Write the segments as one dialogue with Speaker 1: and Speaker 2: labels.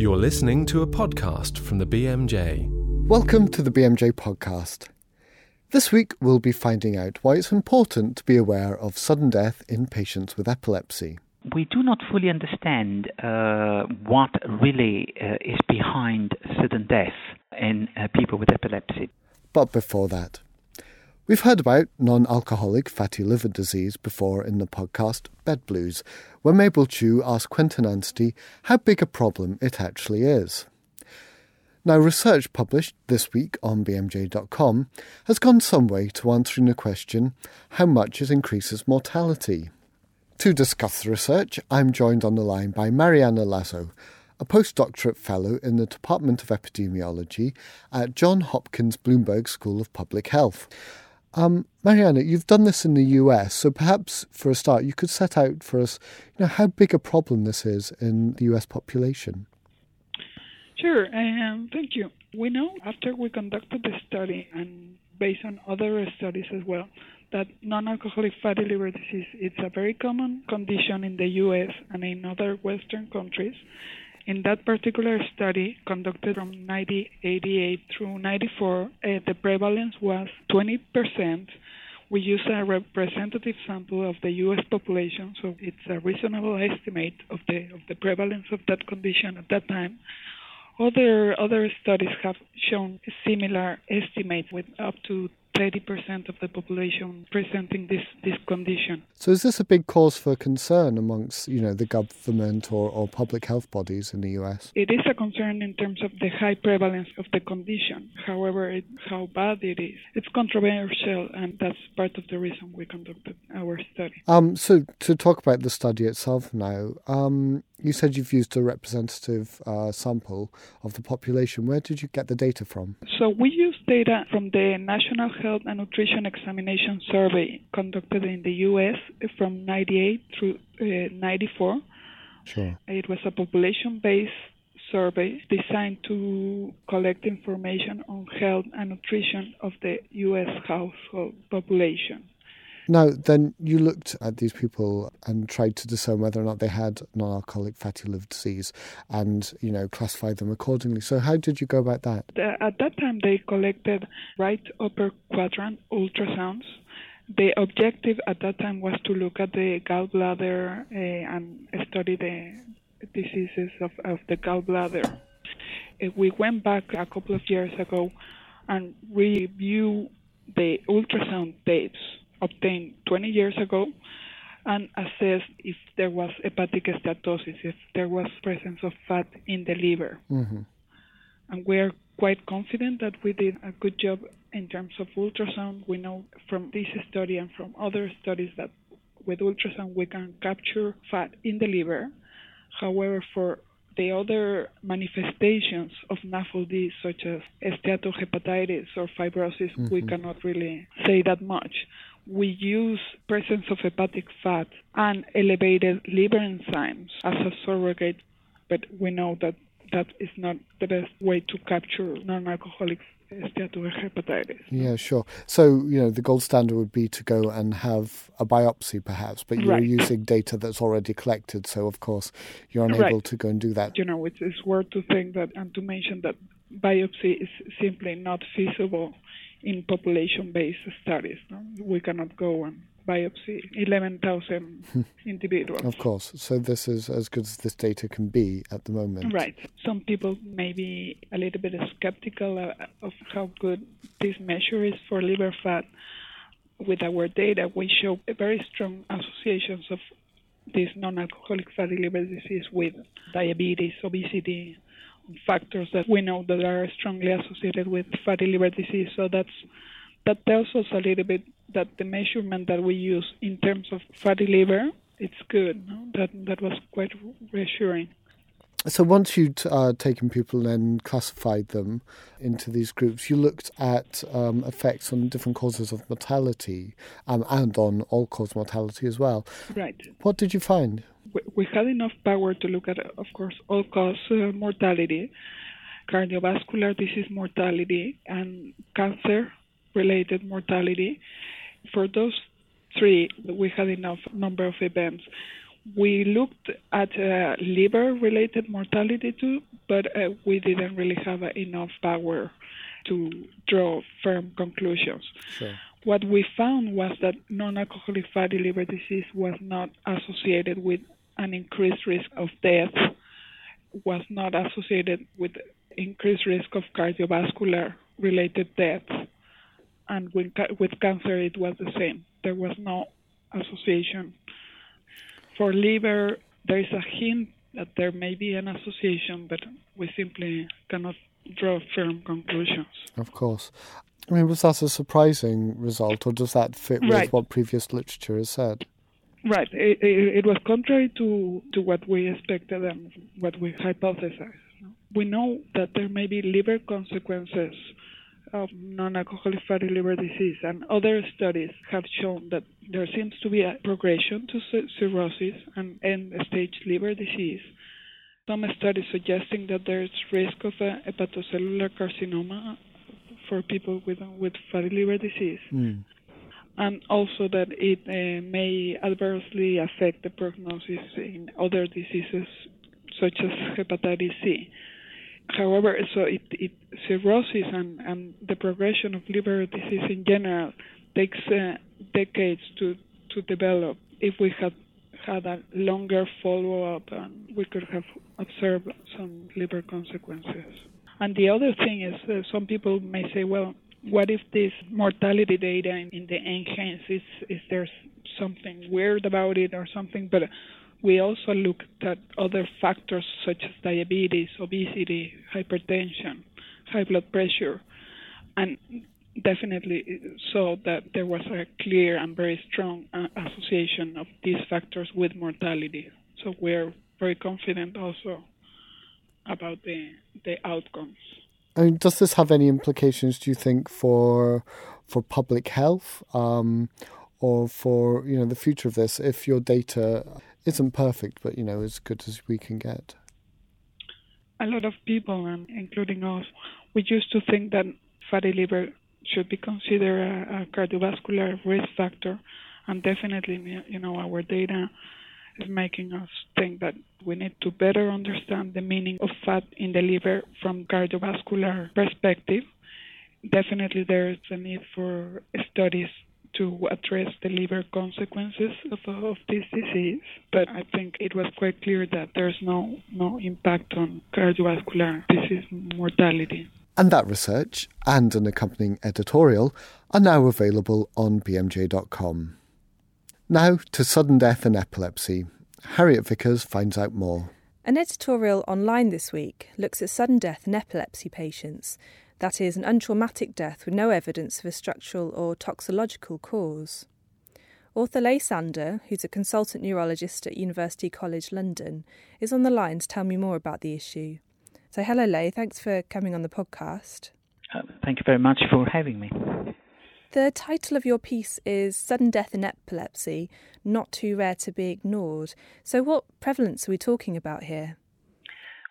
Speaker 1: You're listening to a podcast from the BMJ.
Speaker 2: Welcome to the BMJ podcast. This week we'll be finding out why it's important to be aware of sudden death in patients with epilepsy.
Speaker 3: We do not fully understand uh, what really uh, is behind sudden death in uh, people with epilepsy.
Speaker 2: But before that, We've heard about non alcoholic fatty liver disease before in the podcast Bed Blues, where Mabel Chew asked Quentin Anstee how big a problem it actually is. Now, research published this week on BMJ.com has gone some way to answering the question how much it increases mortality. To discuss the research, I'm joined on the line by Mariana Lazo, a postdoctorate fellow in the Department of Epidemiology at Johns Hopkins Bloomberg School of Public Health. Um, Mariana, you've done this in the US, so perhaps for a start, you could set out for us, you know, how big a problem this is in the US population.
Speaker 4: Sure, um, thank you. We know after we conducted the study and based on other studies as well, that non-alcoholic fatty liver disease is a very common condition in the U.S. and in other Western countries, in that particular study, conducted from 1988 through 94, uh, the prevalence was 20%. We use a representative sample of the U.S. population, so it's a reasonable estimate of the of the prevalence of that condition at that time. Other other studies have shown similar estimates with up to 30% of the population presenting this, this condition.
Speaker 2: So is this a big cause for concern amongst, you know, the government or, or public health bodies in the US?
Speaker 4: It is a concern in terms of the high prevalence of the condition. However, it, how bad it is, it's controversial, and that's part of the reason we conducted our study.
Speaker 2: Um, so to talk about the study itself now, um, you said you've used a representative uh, sample of the population. Where did you get the data from?
Speaker 4: So we used data from the National Health and Nutrition Examination Survey conducted in the U.S. from 98 through uh, 94.
Speaker 2: Sure.
Speaker 4: It was a population-based survey designed to collect information on health and nutrition of the U.S. household population.
Speaker 2: Now, then you looked at these people and tried to discern whether or not they had non-alcoholic fatty liver disease, and you know classified them accordingly. So, how did you go about that?
Speaker 4: At that time, they collected right upper quadrant ultrasounds. The objective at that time was to look at the gallbladder uh, and study the diseases of, of the gallbladder. We went back a couple of years ago and review the ultrasound tapes obtained 20 years ago and assessed if there was hepatic steatosis, if there was presence of fat in the liver.
Speaker 2: Mm-hmm.
Speaker 4: And we are quite confident that we did a good job in terms of ultrasound. We know from this study and from other studies that with ultrasound we can capture fat in the liver. However, for the other manifestations of NAFLD, such as steatohepatitis or fibrosis, mm-hmm. we cannot really say that much we use presence of hepatic fat and elevated liver enzymes as a surrogate, but we know that that is not the best way to capture non-alcoholic steatohepatitis.
Speaker 2: Yeah, sure. So, you know, the gold standard would be to go and have a biopsy perhaps, but you're
Speaker 4: right.
Speaker 2: using data that's already collected, so of course you're unable
Speaker 4: right.
Speaker 2: to go and do that.
Speaker 4: You know, it's, it's worth to think that and to mention that biopsy is simply not feasible in population-based studies. No? We cannot go and biopsy 11,000 individuals.
Speaker 2: Of course. So this is as good as this data can be at the moment.
Speaker 4: Right. Some people may be a little bit skeptical uh, of how good this measure is for liver fat. With our data, we show very strong associations of this non-alcoholic fatty liver disease with diabetes, obesity, factors that we know that are strongly associated with fatty liver disease. So that's that tells us a little bit that the measurement that we use in terms of fatty liver, it's good. No? That that was quite reassuring.
Speaker 2: So once you'd uh, taken people and classified them into these groups, you looked at um, effects on different causes of mortality um, and on all-cause mortality as well.
Speaker 4: Right.
Speaker 2: What did you find?
Speaker 4: we had enough power to look at, of course, all cause uh, mortality, cardiovascular disease mortality, and cancer related mortality. For those three, we had enough number of events. We looked at uh, liver related mortality too, but uh, we didn't really have enough power to draw firm conclusions.
Speaker 2: Sure.
Speaker 4: What we found was that non alcoholic fatty liver disease was not associated with an increased risk of death, was not associated with increased risk of cardiovascular related death, and with, with cancer it was the same. There was no association. For liver, there is a hint that there may be an association, but we simply cannot draw firm conclusions.
Speaker 2: Of course. I mean, was that a surprising result, or does that fit with
Speaker 4: Right.
Speaker 2: what previous literature has said?
Speaker 4: Right. It, it, it was contrary to, to what we expected and what we hypothesized. We know that there may be liver consequences of non-alcoholic fatty liver disease, and other studies have shown that there seems to be a progression to cirrhosis and end-stage liver disease. Some studies suggesting that there is risk of a hepatocellular carcinoma for people with with fatty liver disease
Speaker 2: Mm.
Speaker 4: and also that it uh, may adversely affect the prognosis in other diseases such as hepatitis C. However, so it, it cirrhosis and, and the progression of liver disease in general takes uh, decades to to develop. If we had had a longer follow-up, and we could have observed some liver consequences. And the other thing is, uh, some people may say, well, what if this mortality data in, in the NHANES is, is there something weird about it or something? But we also looked at other factors such as diabetes, obesity, hypertension, high blood pressure, and definitely saw that there was a clear and very strong uh, association of these factors with mortality. So we're very confident also about the the outcomes.
Speaker 2: I mean, does this have any implications? Do you think for for public health, um, or for you know the future of this? If your data isn't perfect, but you know as good as we can get.
Speaker 4: A lot of people, including us, we used to think that fatty liver should be considered a, a cardiovascular risk factor, and definitely, you know, our data is making us think that we need to better understand the meaning of fat in the liver from cardiovascular perspective. Definitely, there is a need for studies to address the liver consequences of, of this disease, but I think it was quite clear that there's no no impact on cardiovascular disease mortality.
Speaker 2: And that research and an accompanying editorial are now available on bmj.com. Now to sudden death and epilepsy. Harriet Vickers finds out more.
Speaker 5: An editorial online this week looks at sudden death in epilepsy patients, that is, an untraumatic death with no evidence of a structural or toxological cause. Author Ley Sander, who's a consultant neurologist at University College London, is on the line to tell me more about the issue. So, hello, Ley, thanks for coming on the podcast.
Speaker 3: Uh, thank you very much for having me.
Speaker 5: The title of your piece is Sudden Death in Epilepsy Not Too Rare to Be Ignored. So, what prevalence are we talking about here?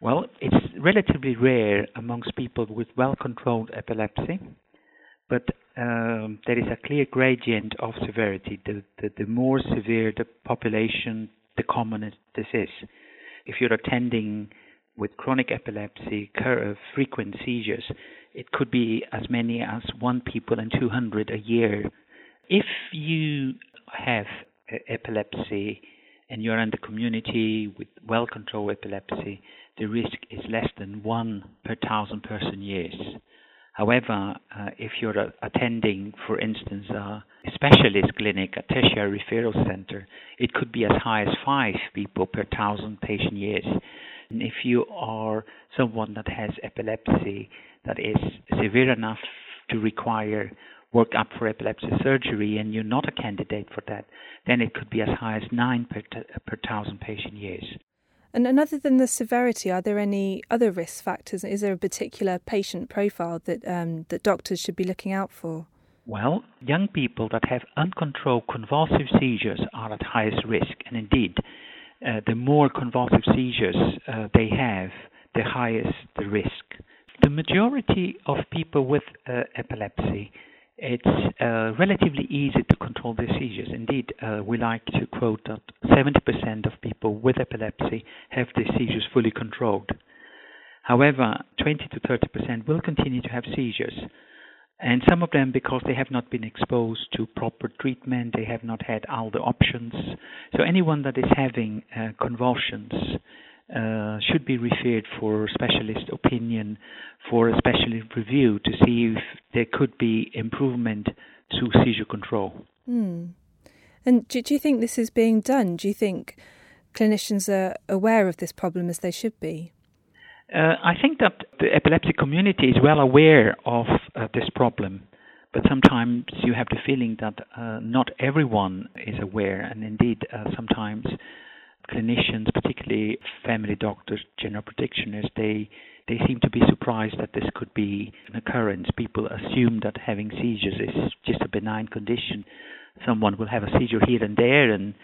Speaker 3: Well, it's relatively rare amongst people with well controlled epilepsy, but um, there is a clear gradient of severity. The, the, the more severe the population, the commoner this is. If you're attending with chronic epilepsy, uh, frequent seizures, it could be as many as one people in 200 a year. If you have epilepsy and you're in the community with well controlled epilepsy, the risk is less than one per thousand person years. However, uh, if you're uh, attending, for instance, a specialist clinic, a tertiary referral center, it could be as high as five people per thousand patient years. And if you are someone that has epilepsy that is severe enough to require workup for epilepsy surgery and you're not a candidate for that, then it could be as high as nine per, t- per thousand patient years.
Speaker 5: And, and other than the severity, are there any other risk factors? Is there a particular patient profile that um, that doctors should be looking out for?
Speaker 3: Well, young people that have uncontrolled convulsive seizures are at highest risk, and indeed, uh, the more convulsive seizures uh, they have, the higher the risk. The majority of people with uh, epilepsy it's uh, relatively easy to control their seizures. Indeed, uh, we like to quote that 70% of people with epilepsy have their seizures fully controlled. However, 20 to 30% will continue to have seizures. And some of them because they have not been exposed to proper treatment, they have not had all the options. So, anyone that is having uh, convulsions uh, should be referred for specialist opinion, for a specialist review to see if there could be improvement to seizure control.
Speaker 5: Mm. And do, do you think this is being done? Do you think clinicians are aware of this problem as they should be?
Speaker 3: Uh, I think that the epilepsy community is well aware of uh, this problem, but sometimes you have the feeling that uh, not everyone is aware, and indeed, uh, sometimes clinicians, particularly family doctors, general practitioners, they they seem to be surprised that this could be an occurrence. People assume that having seizures is just a benign condition. Someone will have a seizure here and there, and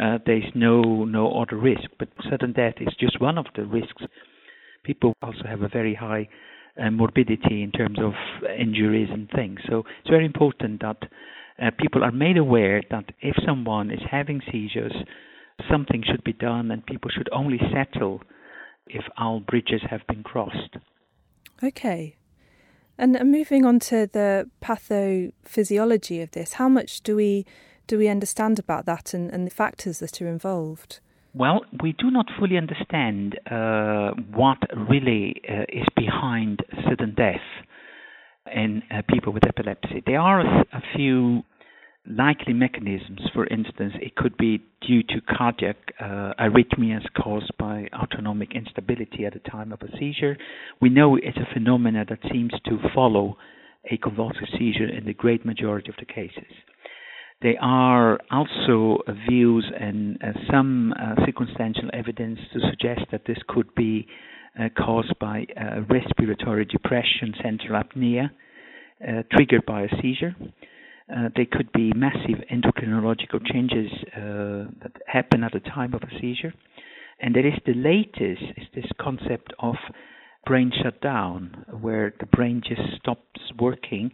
Speaker 3: uh, there's no no other risk. But sudden death is just one of the risks people also have a very high uh, morbidity in terms of injuries and things. So it's very important that uh, people are made aware that if someone is having seizures, something should be done, and people should only settle if all bridges have been crossed.
Speaker 5: Okay. And moving on to the pathophysiology of this, how much do we do we understand about that and, and the factors that are involved?
Speaker 3: Well, we do not fully understand uh, what really uh, is behind sudden death in uh, people with epilepsy. There are a, a, few likely mechanisms. For instance, it could be due to cardiac uh, arrhythmias caused by autonomic instability at the time of a seizure. We know it's a phenomenon that seems to follow a convulsive seizure in the great majority of the cases. There are also views and uh, some uh, circumstantial evidence to suggest that this could be uh, caused by uh, respiratory depression, central apnea, uh, triggered by a seizure. Uh, there could be massive endocrinological changes that happen at the time of a seizure. And there is the latest is this concept of brain shutdown, where the brain just stops working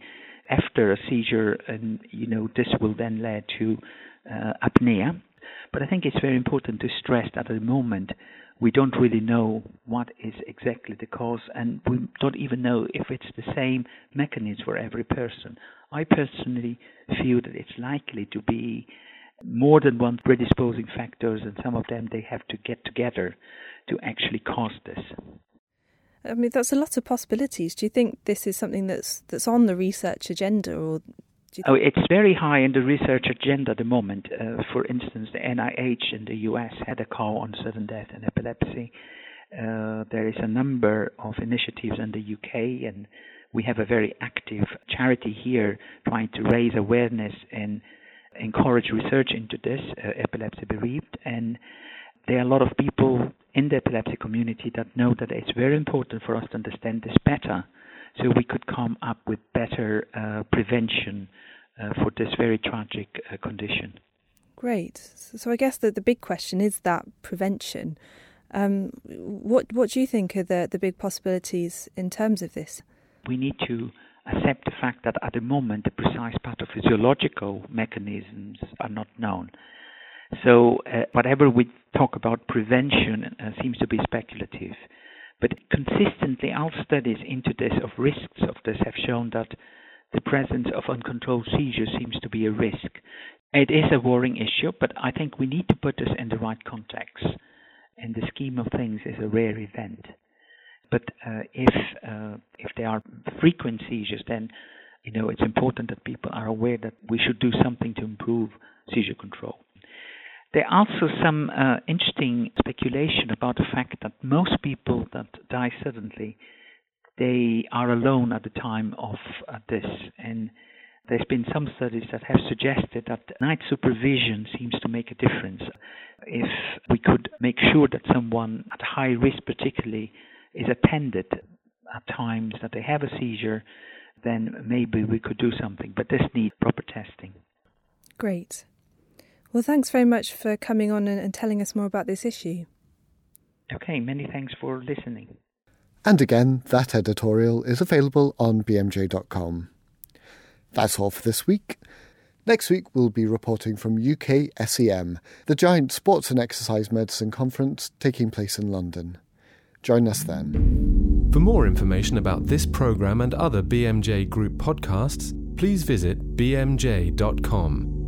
Speaker 3: after a seizure, and you know this will then lead to uh, apnea. But I think it's very important to stress that at the moment we don't really know what is exactly the cause, and we don't even know if it's the same mechanism for every person. I personally feel that it's likely to be more than one predisposing factors, and some of them they have to get together to actually cause this.
Speaker 5: I mean, that's a lot of possibilities. Do you think this is something that's that's on the research agenda, or?
Speaker 3: Oh, it's very high in the research agenda at the moment. Uh, for instance, the NIH in the U.S. had a call on sudden death and epilepsy. Uh, there is a number of initiatives in the UK, and we have a very active charity here trying to raise awareness and encourage research into this, uh, epilepsy bereaved, and there are a lot of people in the epilepsy community that know that it's very important for us to understand this better so we could come up with better uh, prevention uh, for this very tragic uh, condition.
Speaker 5: Great. So I guess that the big question is that prevention. Um, what what do you think are the, the big possibilities in terms of this?
Speaker 3: We need to accept the fact that at the moment the precise pathophysiological mechanisms are not known. So uh, whatever we talk about prevention uh, seems to be speculative. But consistently, our studies into this of risks of this have shown that the presence of uncontrolled seizures seems to be a risk. It is a worrying issue, but I think we need to put this in the right context. In the scheme of things, is a rare event. But uh, if uh, if there are frequent seizures, then you know it's important that people are aware that we should do something to improve seizure control. There are also some uh, interesting speculation about the fact that most people that die suddenly, they are alone at the time of uh, this. And there's been some studies that have suggested that night supervision seems to make a difference. If we could make sure that someone at high risk, particularly, is attended at times that they have a seizure, then maybe we could do something. But this needs proper testing.
Speaker 5: Great. Well, thanks very much for coming on and, and telling us more about this issue.
Speaker 3: Okay, many thanks for listening.
Speaker 2: And again, that editorial is available on bmj.com. That's all for this week. Next week, we'll be reporting from UK SEM, the giant sports and exercise medicine conference taking place in London. Join us then.
Speaker 1: For more information about this programme and other BMJ Group podcasts, please visit bmj.com.